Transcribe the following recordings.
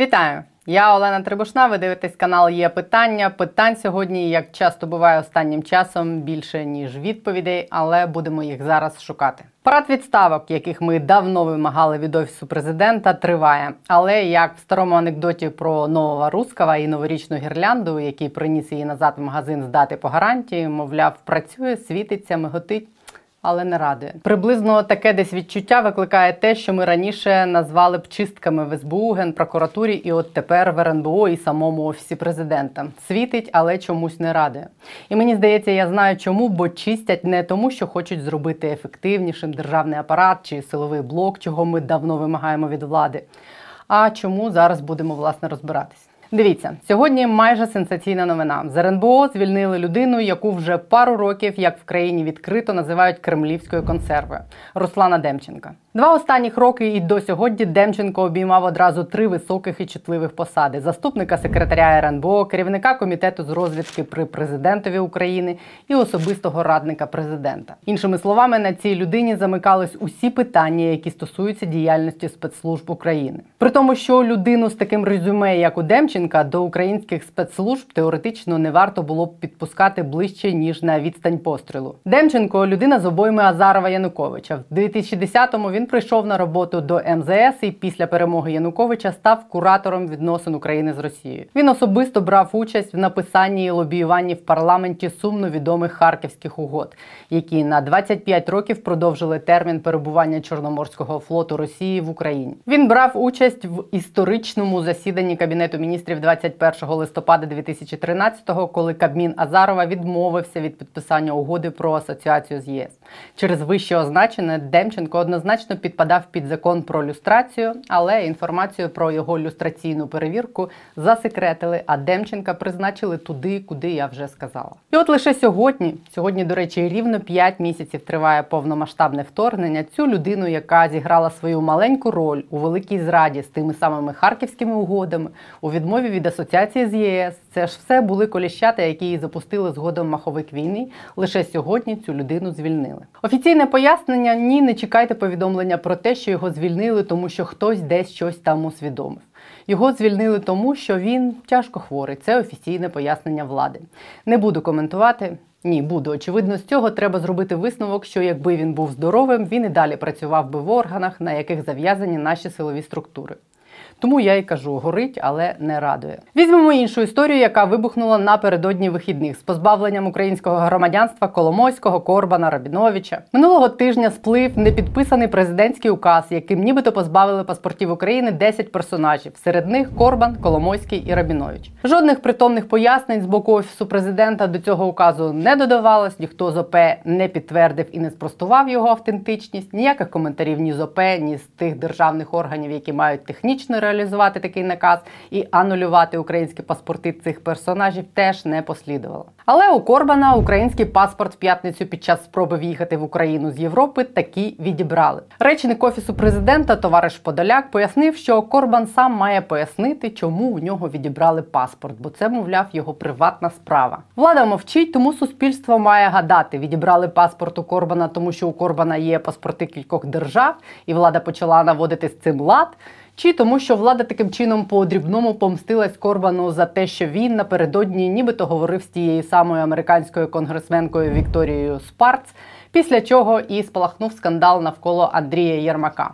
Вітаю! Я Олена Трибушна. Ви дивитесь канал Є питання. Питань сьогодні, як часто буває останнім часом, більше ніж відповідей, але будемо їх зараз шукати. Парад відставок, яких ми давно вимагали від офісу президента, триває. Але як в старому анекдоті про нового рускава і новорічну гірлянду, який приніс її назад в магазин здати по гарантії, мовляв, працює, світиться, миготить але не радує. Приблизно таке десь відчуття викликає те, що ми раніше назвали б чистками в СБУ, генпрокуратурі, і от тепер в РНБО і самому офісі президента. Світить, але чомусь не радує. І мені здається, я знаю чому, бо чистять не тому, що хочуть зробити ефективнішим державний апарат чи силовий блок, чого ми давно вимагаємо від влади. А чому зараз будемо власне розбиратись? Дивіться, сьогодні майже сенсаційна новина. З РНБО звільнили людину, яку вже пару років, як в країні відкрито називають кремлівською консервою Руслана Демченка. Два останніх роки і до сьогодні Демченко обіймав одразу три високих і чутливих посади: заступника секретаря РНБО, керівника комітету з розвідки при президентові України і особистого радника президента. Іншими словами, на цій людині замикались усі питання, які стосуються діяльності спецслужб України. При тому, що людину з таким резюме, як у Демченка, до українських спецслужб теоретично не варто було б підпускати ближче ніж на відстань пострілу. Демченко людина з обойми Азарова Януковича. В 2010-му він прийшов на роботу до МЗС і після перемоги Януковича став куратором відносин України з Росією. Він особисто брав участь в написанні і лобіюванні в парламенті сумно відомих харківських угод, які на 25 років продовжили термін перебування Чорноморського флоту Росії в Україні. Він брав участь в історичному засіданні кабінету міністрів 21 листопада 2013-го, коли Кабмін Азарова відмовився від підписання угоди про асоціацію з ЄС. Через вище означене Демченко однозначно підпадав під закон про люстрацію, але інформацію про його люстраційну перевірку засекретили, а Демченка призначили туди, куди я вже сказала. І от лише сьогодні, сьогодні, до речі, рівно 5 місяців триває повномасштабне вторгнення. Цю людину, яка зіграла свою маленьку роль у великій зраді з тими самими харківськими угодами, у відмові від асоціації з ЄС, це ж все були коліщата, які її запустили згодом маховик війни. Лише сьогодні цю людину звільнили. Офіційне пояснення ні, не чекайте повідомлення про те, що його звільнили, тому що хтось десь щось там усвідомив. Його звільнили тому, що він тяжко хворий. Це офіційне пояснення влади. Не буду коментувати. Ні, буду. Очевидно, з цього треба зробити висновок, що якби він був здоровим, він і далі працював би в органах, на яких зав'язані наші силові структури. Тому я й кажу, горить, але не радує. Візьмемо іншу історію, яка вибухнула напередодні вихідних з позбавленням українського громадянства Коломойського, Корбана, Рабіновича. Минулого тижня сплив непідписаний президентський указ, яким нібито позбавили паспортів України 10 персонажів. Серед них Корбан, Коломойський і Рабінович. Жодних притомних пояснень з боку офісу президента до цього указу не додавалось. Ніхто з ОП не підтвердив і не спростував його автентичність. Ніяких коментарів ні з ОП, ні з тих державних органів, які мають технічне реалізувати такий наказ і анулювати українські паспорти цих персонажів теж не послідувало. Але у Корбана український паспорт в п'ятницю під час спроби в'їхати в Україну з Європи такі відібрали. Речник офісу президента, товариш Подоляк, пояснив, що Корбан сам має пояснити, чому у нього відібрали паспорт, бо це, мовляв, його приватна справа. Влада мовчить, тому суспільство має гадати. Відібрали паспорт у Корбана, тому що у Корбана є паспорти кількох держав, і влада почала наводити з цим лад чи тому, що влада таким чином по дрібному помстилась Корбану за те, що він напередодні нібито говорив з тією самою американською конгресменкою Вікторією Спарц, після чого і спалахнув скандал навколо Андрія Єрмака.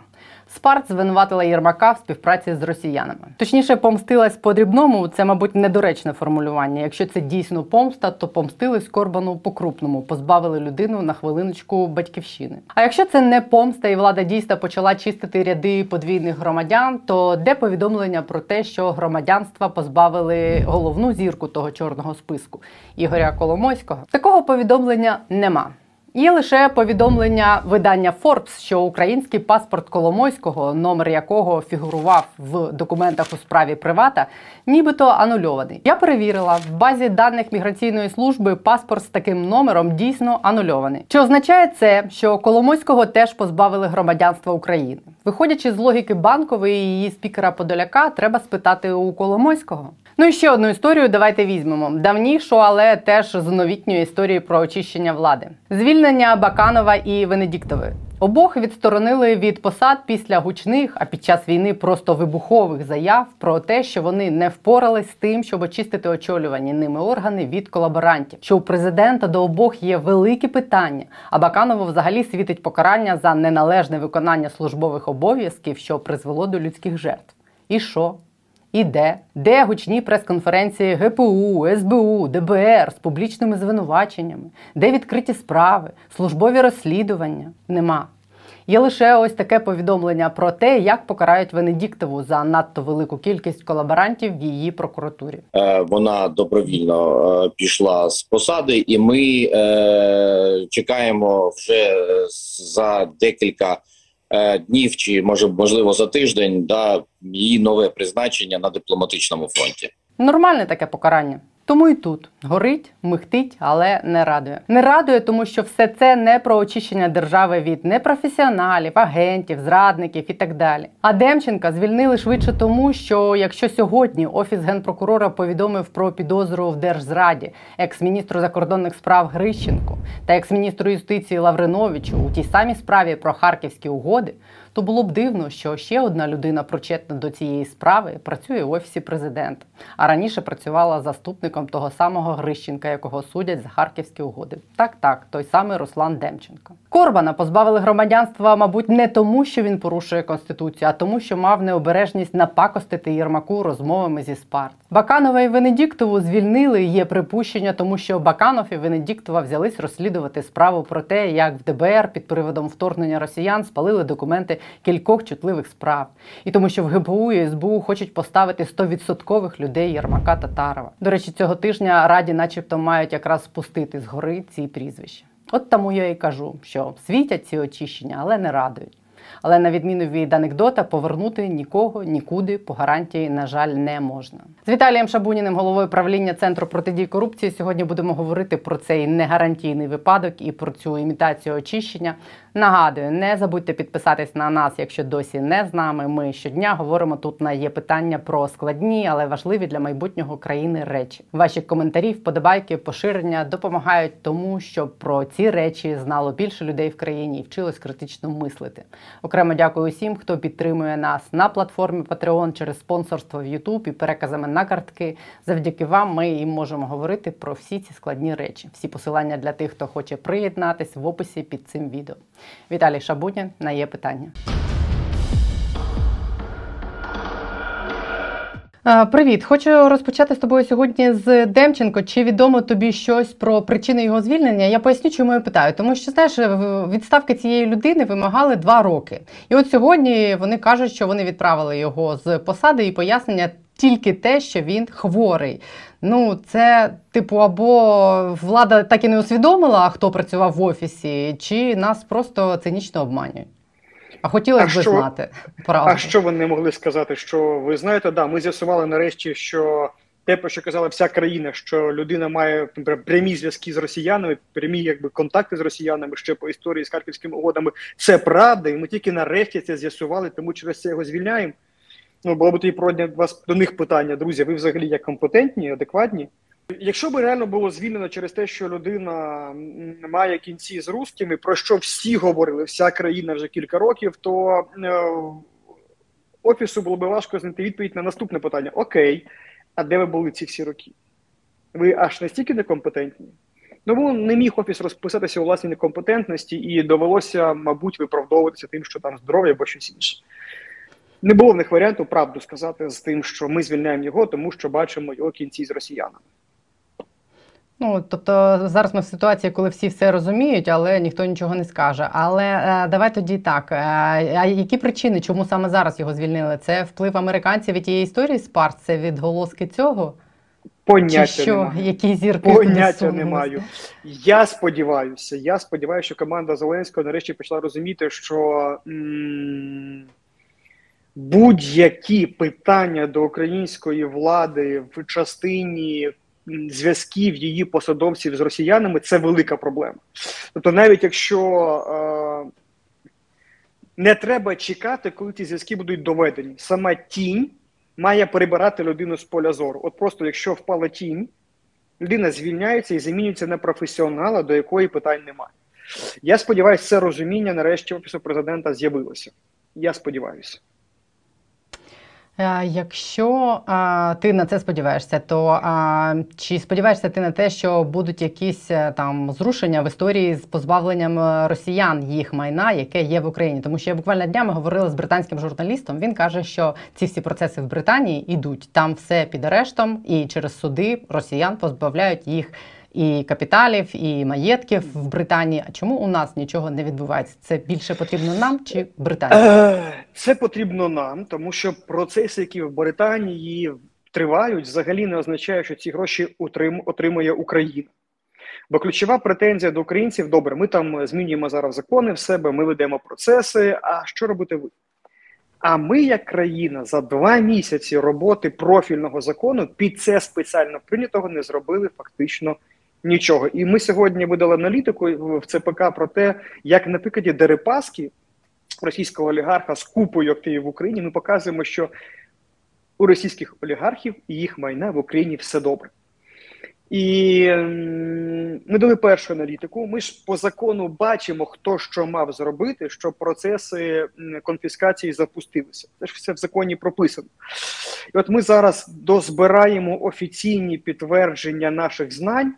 Спарт звинуватила Єрмака в співпраці з росіянами. Точніше, помстилась по дрібному. Це, мабуть, недоречне формулювання. Якщо це дійсно помста, то помстились Корбану по крупному, позбавили людину на хвилиночку батьківщини. А якщо це не помста, і влада дійсно почала чистити ряди подвійних громадян, то де повідомлення про те, що громадянства позбавили головну зірку того чорного списку Ігоря Коломойського? Такого повідомлення нема. Є лише повідомлення видання Forbes, що український паспорт Коломойського, номер якого фігурував в документах у справі привата, нібито анульований. Я перевірила в базі даних міграційної служби паспорт з таким номером дійсно анульований. Чи означає це, що Коломойського теж позбавили громадянства України? Виходячи з логіки банкової і її спікера Подоляка, треба спитати у Коломойського. Ну і ще одну історію давайте візьмемо. Давнішу, але теж з новітньої історії про очищення влади. Звільнення Баканова і Венедіктової. Обох відсторонили від посад після гучних, а під час війни просто вибухових заяв про те, що вони не впорались з тим, щоб очистити очолювані ними органи від колаборантів. Що у президента до обох є великі питання. А Баканову взагалі світить покарання за неналежне виконання службових обов'язків, що призвело до людських жертв. І що? І де? Де гучні прес-конференції ГПУ, СБУ, ДБР з публічними звинуваченнями? Де відкриті справи, службові розслідування? Нема. Є лише ось таке повідомлення про те, як покарають Венедіктову за надто велику кількість колаборантів в її прокуратурі. Е, Вона добровільно е, пішла з посади, і ми е, чекаємо вже за декілька днів, чи може можливо за тиждень, да її нове призначення на дипломатичному фронті. Нормальне таке покарання. Тому і тут горить, михтить, але не радує. Не радує, тому що все це не про очищення держави від непрофесіоналів, агентів, зрадників і так далі. А Демченка звільнили швидше тому, що якщо сьогодні офіс генпрокурора повідомив про підозру в держзраді екс-міністру закордонних справ Грищенку та екс-міністру юстиції Лавриновичу у тій самій справі про харківські угоди, то було б дивно, що ще одна людина, причетна до цієї справи, працює в офісі президента, а раніше працювала заступником того самого Грищенка, якого судять за харківські угоди. Так, так, той самий Руслан Демченко. Корбана позбавили громадянства, мабуть, не тому, що він порушує конституцію, а тому, що мав необережність напакостити Єрмаку розмовами зі Спарт. Баканова і Венедіктову звільнили. Є припущення, тому що Баканов і Венедіктова взялись розслідувати справу про те, як в ДБР під приводом вторгнення росіян спалили документи кількох чутливих справ, і тому, що в ГПУ і СБУ хочуть поставити 100% людей Єрмака Татарова. До речі, цього тижня раді, начебто, мають якраз спустити з гори ці прізвища. От тому я і кажу, що світять ці очищення, але не радують. Але на відміну від анекдота, повернути нікого нікуди по гарантії, на жаль, не можна. З Віталієм Шабуніним, головою правління центру протидії корупції, сьогодні будемо говорити про цей негарантійний випадок і про цю імітацію очищення. Нагадую, не забудьте підписатись на нас, якщо досі не з нами. Ми щодня говоримо тут на є питання про складні, але важливі для майбутнього країни речі. Ваші коментарі, вподобайки, поширення допомагають тому, щоб про ці речі знало більше людей в країні і вчилось критично мислити. Окремо дякую усім, хто підтримує нас на платформі Patreon через спонсорство в YouTube і переказами на картки. Завдяки вам ми і можемо говорити про всі ці складні речі. Всі посилання для тих, хто хоче приєднатись в описі під цим відео. Віталій Шабутін на є питання. Привіт, хочу розпочати з тобою сьогодні з Демченко. Чи відомо тобі щось про причини його звільнення? Я поясню, чому я питаю. Тому що знаєш, відставки цієї людини вимагали два роки. І от сьогодні вони кажуть, що вони відправили його з посади і пояснення тільки те, що він хворий. Ну, це, типу, або влада так і не усвідомила, хто працював в офісі, чи нас просто цинічно обманюють. А хотілося б що, знати. правду. А що вони могли сказати? Що ви знаєте, да, ми з'ясували нарешті, що те, про що казала вся країна, що людина має прямі зв'язки з росіянами, прямі якби контакти з росіянами ще по історії з харківськими угодами, це правда, і ми тільки нарешті це з'ясували, тому через це його звільняємо. Ну, було б тоді проводня вас до них питання, друзі. Ви взагалі як компетентні, адекватні? Якщо б реально було звільнено через те, що людина має кінці з русскими, про що всі говорили, вся країна вже кілька років, то е, офісу було б важко знайти відповідь на наступне питання: Окей, а де ви були ці всі роки? Ви аж настільки некомпетентні? Тому не міг офіс розписатися у власній некомпетентності, і довелося, мабуть, виправдовуватися тим, що там здоров'я або щось інше. Не було в них варіанту правду сказати з тим, що ми звільняємо його, тому що бачимо його кінці з росіянами. Ну, тобто зараз ми в ситуації, коли всі все розуміють, але ніхто нічого не скаже. Але е, давай тоді так. Е, а які причини, чому саме зараз його звільнили? Це вплив американців від тієї історії з ПАРС? Це відголоски цього? Поняття Чи що? немає. Які зірки Поняття не маю. Я сподіваюся, я сподіваюся, що команда Зеленського нарешті почала розуміти, що м будь-які питання до української влади в частині зв'язків її посадовців з росіянами це велика проблема. Тобто, навіть якщо е, не треба чекати, коли ці зв'язки будуть доведені, сама тінь має перебирати людину з поля зору. От просто якщо впала тінь, людина звільняється і замінюється на професіонала, до якої питань немає. Я сподіваюся, це розуміння нарешті офісу президента з'явилося. Я сподіваюся. Е, якщо а, ти на це сподіваєшся, то а, чи сподіваєшся ти на те, що будуть якісь е, там зрушення в історії з позбавленням е, росіян їх майна, яке є в Україні? Тому що я буквально днями говорила з британським журналістом. Він каже, що ці всі процеси в Британії йдуть там все під арештом, і через суди росіян позбавляють їх і капіталів, і маєтків в Британії. А чому у нас нічого не відбувається? Це більше потрібно нам чи Британії? Е, Це потрібно нам, тому що процеси, які в Британії тривають, взагалі не означає, що ці гроші отрим- отримує Україна. Бо ключова претензія до українців: добре, ми там змінюємо зараз закони в себе, ми ведемо процеси. А що робите ви? А ми, як країна, за два місяці роботи профільного закону під це спеціально прийнятого не зробили фактично нічого. І ми сьогодні видали аналітику в ЦПК про те, як на прикладі Дерипаски, російського олігарха з купою активів в Україні, ми показуємо, що у російських олігархів і їх майна в Україні все добре. І ми дали першу аналітику. Ми ж по закону бачимо, хто що мав зробити, щоб процеси конфіскації запустилися. Це ж все в законі прописано. І от ми зараз дозбираємо офіційні підтвердження наших знань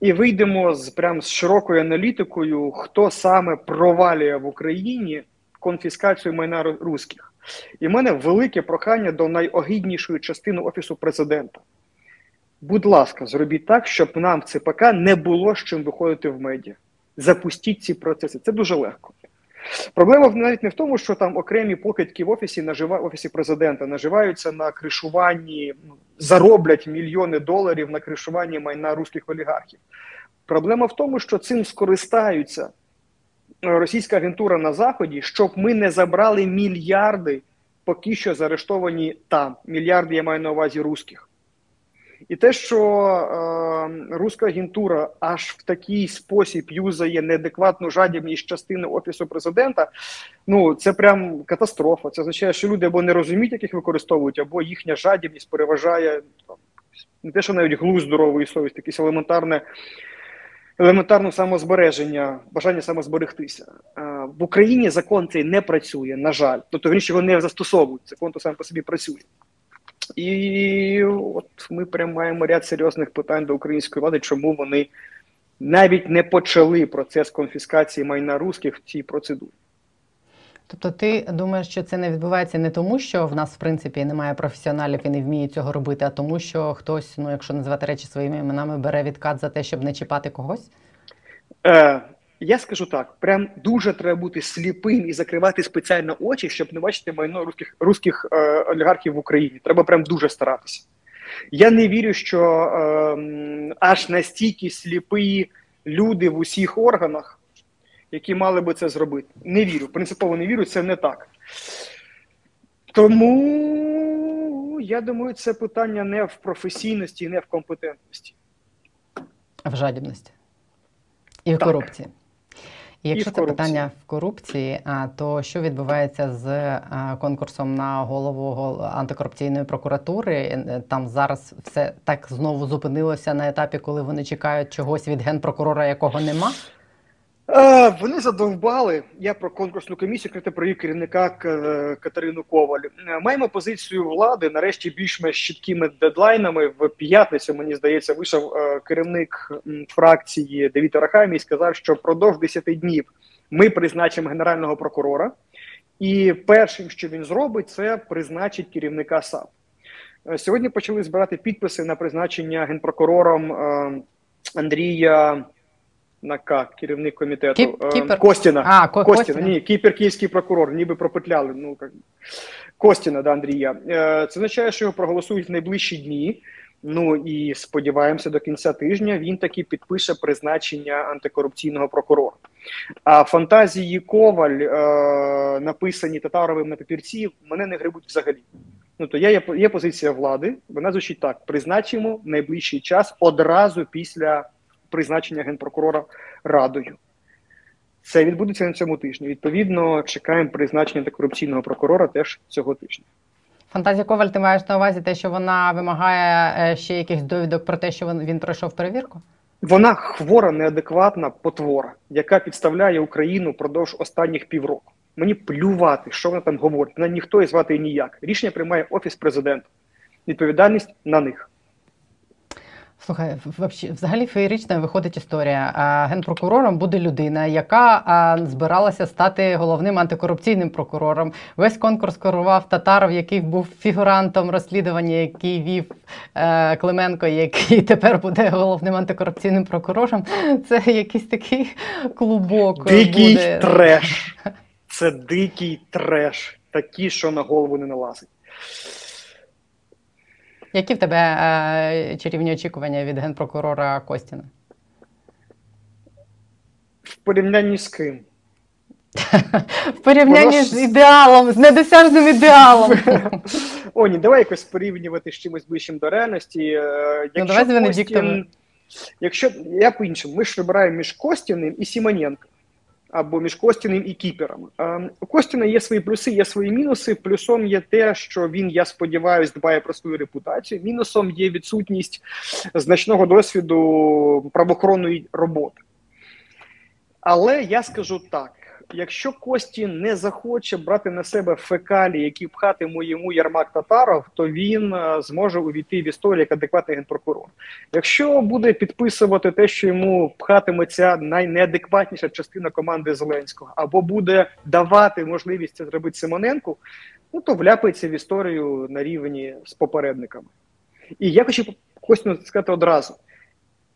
і вийдемо з прям з широкою аналітикою, хто саме провалює в Україні конфіскацію майна русських. І в мене велике прохання до найогіднішої частини офісу президента. Будь ласка, зробіть так, щоб нам в ЦПК не було з чим виходити в медіа. Запустіть ці процеси. Це дуже легко. Проблема навіть не в тому, що там окремі покидьки в офісі нажива офісі президента наживаються на кришуванні, ну, зароблять мільйони доларів на кришуванні майна руських олігархів. Проблема в тому, що цим скористаються е, російська агентура на заході, щоб ми не забрали мільярди, поки що заарештовані там. Мільярди я маю на увазі русських. І те, що е, руська агентура аж в такий спосіб юзає неадекватну жадібність частини офісу президента, ну це прям катастрофа. Це означає, що люди або не розуміють, як їх використовують, або їхня жадібність переважає не те, що навіть глузд здорової совісті, якесь елементарне. Елементарне самозбереження, бажання самозберегтися Е, в Україні. Закон цей не працює, на жаль. Тобто він його не застосовують. Закон то сам по собі працює. І от ми прям маємо ряд серйозних питань до української влади, чому вони навіть не почали процес конфіскації майна русських в цій процедурі. Тобто, ти думаєш, що це не відбувається не тому, що в нас в принципі немає професіоналів і не вміють цього робити, а тому, що хтось, ну якщо називати речі своїми іменами, бере відкат за те, щоб не чіпати когось? Е, я скажу так: прям дуже треба бути сліпим і закривати спеціально очі, щоб не бачити майно русських, русських е, олігархів в Україні. Треба прям дуже старатися. Я не вірю, що е, аж настільки сліпі люди в усіх органах, які мали би це зробити. Не вірю. Принципово не вірю, це не так. Тому я думаю, це питання не в професійності не в компетентності. а В жадібності і в Так. корупції. І якщо це корупції. питання в корупції, а, то що відбувається з конкурсом на голову гол- антикорупційної прокуратури? Е, Там зараз все так знову зупинилося на етапі, коли вони чекають чогось від генпрокурора, якого нема. Е, Вони задовбали. Я про конкурсну комісію крити про її керівника Катерину Коваль. Е, Маємо позицію влади. Нарешті більш-менш чіткими дедлайнами. В п'ятницю мені здається, вийшов е, керівник фракції Давід Арахамій і сказав, що впродовж 10 днів ми призначимо генерального прокурора, і першим, що він зробить, це призначить керівника САП. Е, Сьогодні почали збирати підписи на призначення генпрокурором е, Андрія. На К, керівник комітету Кіп- е, Кіпер? Костіна. А, Ко- Костіна, Костіна. ні, Кіпер київський прокурор, ніби пропетляли. Ну як Костіна, да, Андрія. Е, Це означає, що його проголосують в найближчі дні. Ну і сподіваємося, до кінця тижня він таки підпише призначення антикорупційного прокурора. А фантазії Коваль, е, написані Татаровим на папірці, мене не грибуть взагалі. Ну то є, є, є позиція влади. Вона звучить так: призначимо в найближчий час одразу після призначення генпрокурора радою. Це відбудеться на цьому тижні. Відповідно, чекаємо призначення антикорупційного прокурора теж цього тижня. Фантазія Коваль, ти маєш на увазі те, що вона вимагає е, ще якихось довідок про те, що він, він пройшов перевірку? Вона хвора, неадекватна потвора, яка підставляє Україну впродовж останніх півроку. Мені плювати, що вона там говорить. Вона ніхто і звати її ніяк. Рішення приймає офіс президента. Відповідальність на них. Слухай, вообще, взагалі феєрична виходить історія. Генпрокурором буде людина, яка збиралася стати головним антикорупційним прокурором. Весь конкурс керував Татаров, який був фігурантом розслідування, який вів е, Клименко, який тепер буде головним антикорупційним прокурором. Це якийсь такий клубок. Дикий буде. треш. Це дикий треш. Такий, що на голову не налазить. Які в тебе е, чарівні очікування від генпрокурора Костіна? В порівнянні з ким? В порівнянні з ідеалом, з недосяжним ідеалом. О, ні, давай якось порівнювати з чимось ближчим до реальності. Е, Ну, давай з Венедіктом. Костін- Якщо я по-іншому, ми ж вибираємо між Костіним і Сімоненко. Або між Костіним і Кіпером. Е, У Костіна є свої плюси, є свої мінуси. Плюсом є те, що він, я сподіваюся, дбає про свою репутацію. Мінусом є відсутність значного досвіду правоохоронної роботи. Але я скажу так: якщо Кості не захоче брати на себе фекалії, які пхатиме йому Ярмак Татаров, то він е, зможе увійти в історію як адекватний генпрокурор. Якщо буде підписувати те, що йому пхатиме ця найнеадекватніша частина команди Зеленського, або буде давати можливість це зробити Симоненку, ну то вляпається в історію на рівні з попередниками. І я хочу Костю сказати одразу: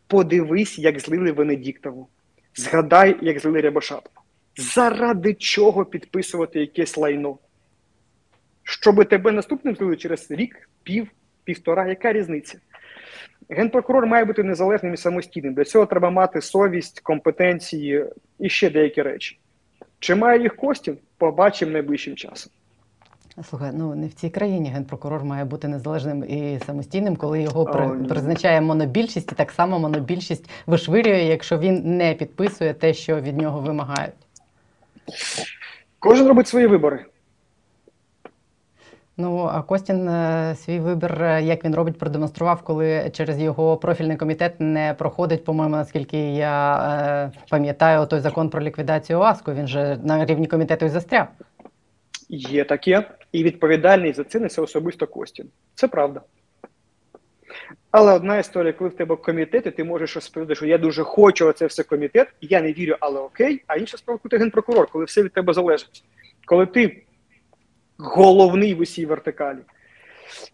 подивись, як злили Венедіктову. Згадай, як злили Рябошапку. Заради чого підписувати якесь лайно? Щоби тебе наступним злили через рік, пів, півтора, яка різниця? Генпрокурор має бути незалежним і самостійним. Для цього треба мати совість, компетенції і ще деякі речі. Чи має їх Костін? Побачимо найближчим часом. Слухай, ну не в цій країні генпрокурор має бути незалежним і самостійним, коли його при, О, призначає монобільшість, і так само монобільшість вишвирює, якщо він не підписує те, що від нього вимагають. Кожен робить свої вибори. Ну а Костін е, свій вибір, е, як він робить, продемонстрував, коли через його профільний комітет не проходить, по-моєму, наскільки я е, пам'ятаю, той закон про ліквідацію ОАСКу. Він же на рівні комітету і застряв. Є таке, і відповідальність за це несе особисто Костін. Це правда. Але одна історія, коли в тебе комітет, і ти можеш розповідати, що я дуже хочу це все комітет, я не вірю, але окей. А інша справа, коли ти генпрокурор, коли все від тебе залежить. Коли ти головний в усій вертикалі.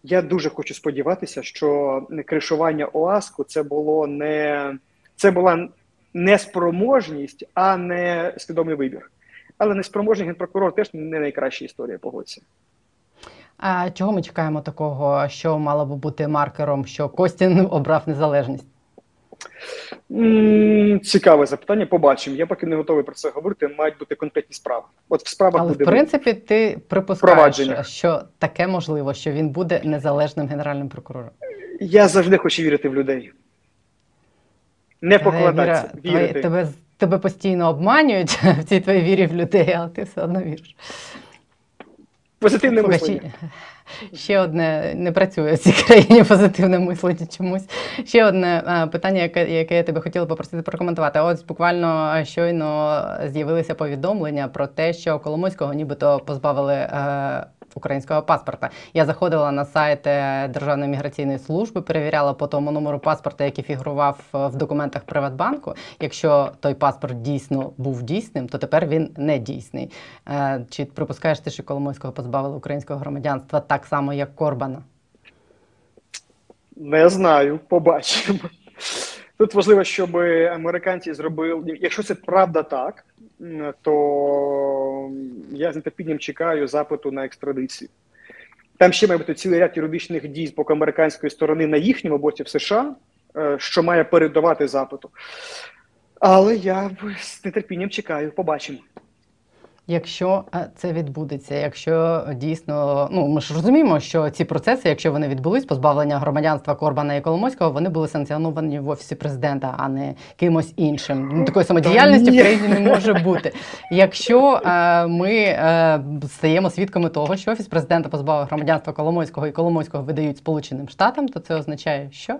Я дуже хочу сподіватися, що кришування ОАСКу це було не це була неспроможність, а не свідомий вибір. Але неспроможний генпрокурор теж не найкраща історія, погодься. А чого ми чекаємо такого, що мало би бути маркером, що Костін обрав незалежність? Цікаве запитання. Побачимо. Я поки не готовий про це говорити. Мають бути конкретні справи. От в справах Але в принципі ти припускаєш, що таке можливо, що він буде незалежним генеральним прокурором. я завжди хочу вірити в людей. Не Твоя покладатися, вірити. тебе, тебе постійно обманюють в цій твоїй вірі в людей, але ти все одно віриш. Позитивне мислення. ще, ще одне не працює в цій країні позитивне мислення чомусь. Ще одне е, питання, яке, яке я тебе хотіла попросити прокоментувати. Ось буквально е, щойно з'явилися повідомлення про те, що Коломойського нібито позбавили. Українського паспорта. Я заходила на сайт е, Державної міграційної служби, перевіряла по тому номеру паспорта, який фігурував е, в документах Приватбанку. Якщо той паспорт дійсно був дійсним, то тепер він не дійсний. Е, Чи припускаєш ти, що Коломойського позбавили українського громадянства так само, як Корбана? Не знаю, побачимо. Тут важливо, щоб американці зробили. Якщо це правда так, то я з нетерпінням чекаю запиту на екстрадицію. Там ще має бути цілий ряд юридичних дій з боку американської сторони на їхньому боці в США, е, що має передавати запиту. Але я з нетерпінням чекаю, побачимо. Якщо е, це відбудеться, якщо дійсно, ну ми ж розуміємо, що ці процеси, якщо вони відбулись, позбавлення громадянства Корбана і Коломойського, вони були санкціоновані в офісі президента, а не кимось іншим. Ну, такої самодіяльності в країні не може бути. Якщо е, ми е, стаємо свідками того, що офіс президента позбавив громадянства Коломойського і Коломойського видають Сполученим Штатам, то це означає, що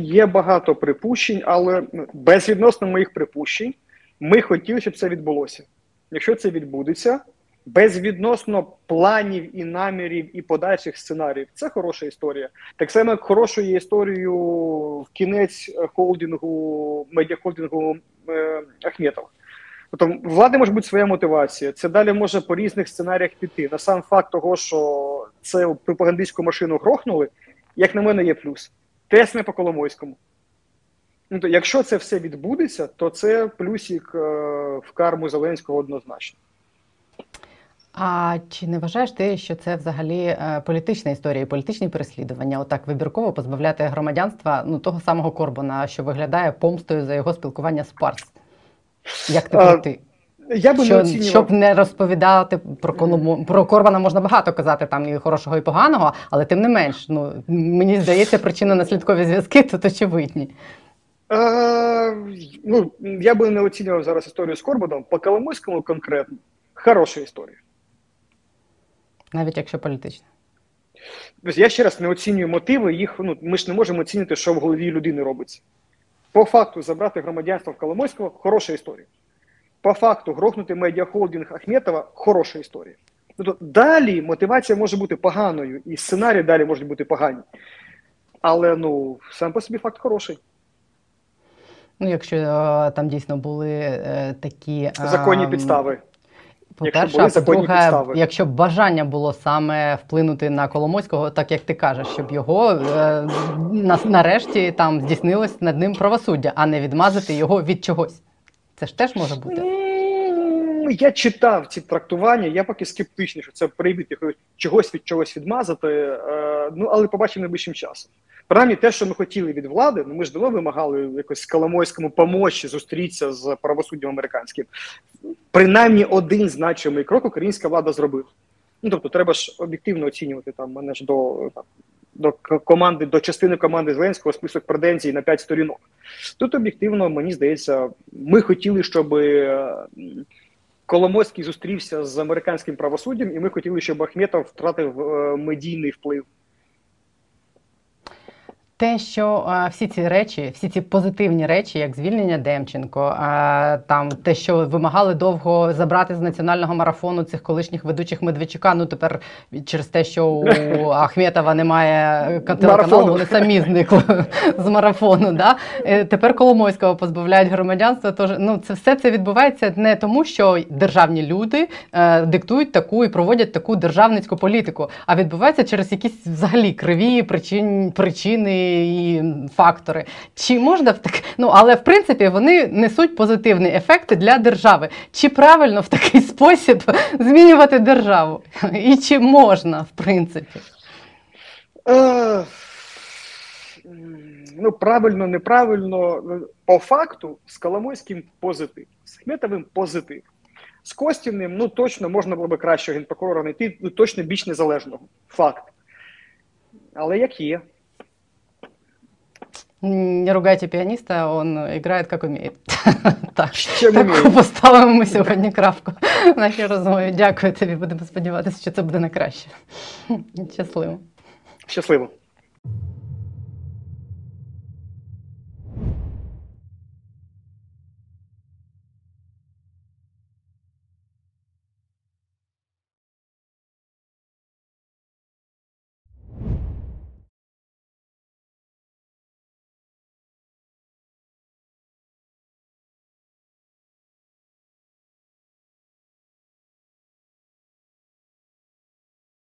Є багато припущень, але безвідносно моїх припущень, ми хотіли, щоб це відбулося. Якщо це відбудеться, безвідносно планів і намірів і подальших сценаріїв, це хороша історія. Так само, як хорошою історією в кінець е, холдингу, медіахолдингу е, Ахметова. Тобто, влади може бути своя мотивація. Це далі може по різних сценаріях піти. На сам факт того, що це пропагандистську машину грохнули, як на мене, є плюс. Тест не по Коломойському. Ну, то, якщо це все відбудеться, то це плюсик е, в карму Зеленського однозначно. А чи не вважаєш ти, що це взагалі е, політична історія і політичні переслідування? Отак вибірково позбавляти громадянства ну того самого Корбана, що виглядає помстою за його спілкування з Парс? Як ти проти? Я би не Що, оцінював. щоб не розповідати про Колому про Корбана можна багато казати там і хорошого, і поганого, але тим не менш, ну мені здається, причинно-наслідкові зв'язки тут очевидні. Е, ну, я би не оцінював зараз історію з Корбаном. По Коломойському конкретно хороша історія. Навіть якщо політично. Тобто я ще раз не оцінюю мотиви, їх ну ми ж не можемо оцінити, що в голові людини робиться. По факту забрати громадянство в Коломойського хороша історія. По факту грохнути медіахолдинг Ахметова хороша історія. Тобто далі мотивація може бути поганою, і сценарії далі можуть бути погані. Але ну сам по собі факт хороший. Ну, якщо е, там дійсно були е, такі Законні підстави. По-перше, законні по-друге, якщо б бажання було саме вплинути на Коломойського, так як ти кажеш, щоб його е, на, нарешті там здійснилось над ним правосуддя, а не відмазати його від чогось. Це ж теж може бути. Я читав ці трактування, я поки скептичний, що це якогось чогось від чогось відмазати. Е, ну але побачимо найближчим часом. Принаймні, те, що ми хотіли від влади, ну ми ж давно вимагали якось Коломойському помочі зустрітися з правосуддям американським. Принаймні, один значимий крок українська влада зробила. Ну тобто, треба ж об'єктивно оцінювати там мене ж до там, до команди, до частини команди Зеленського список претензій на 5 сторінок. Тут об'єктивно, мені здається, ми хотіли, щоб е, Коломойський зустрівся з американським правосуддям, і ми хотіли, щоб Ахметов втратив е, медійний вплив. Те, що а, всі ці речі, всі ці позитивні речі, як звільнення Демченко, а, там те, що вимагали довго забрати з національного марафону цих колишніх ведучих Медведчука, ну тепер через те, що у Ахметова немає телеканалу, Марафону. вони самі зникли з марафону. Да? Е, Тепер Коломойського позбавляють громадянства. Тож ну це все це відбувається не тому, що державні люди е, диктують таку і проводять таку державницьку політику, а відбувається через якісь взагалі криві причин, причини і фактори. Чи можна в так? Ну але в принципі вони несуть позитивний ефект для держави. Чи правильно в такий спосіб змінювати державу? І чи можна, в принципі? Е, ну, правильно, неправильно. Ну, По факту, з Коломойським позитив, з Ахметовим позитив. З Костівним, ну точно можна було би кращого генпрокурора знайти, ну точно більш незалежного. Факт. Але як є. Не ругайте піаніста, он грає як уміє. Так. Ще Так поставимо ми сьогодні крапку нашій розмові. Дякую тобі. Будемо сподіватися, що це буде на краще. Щасливо. Щасливо.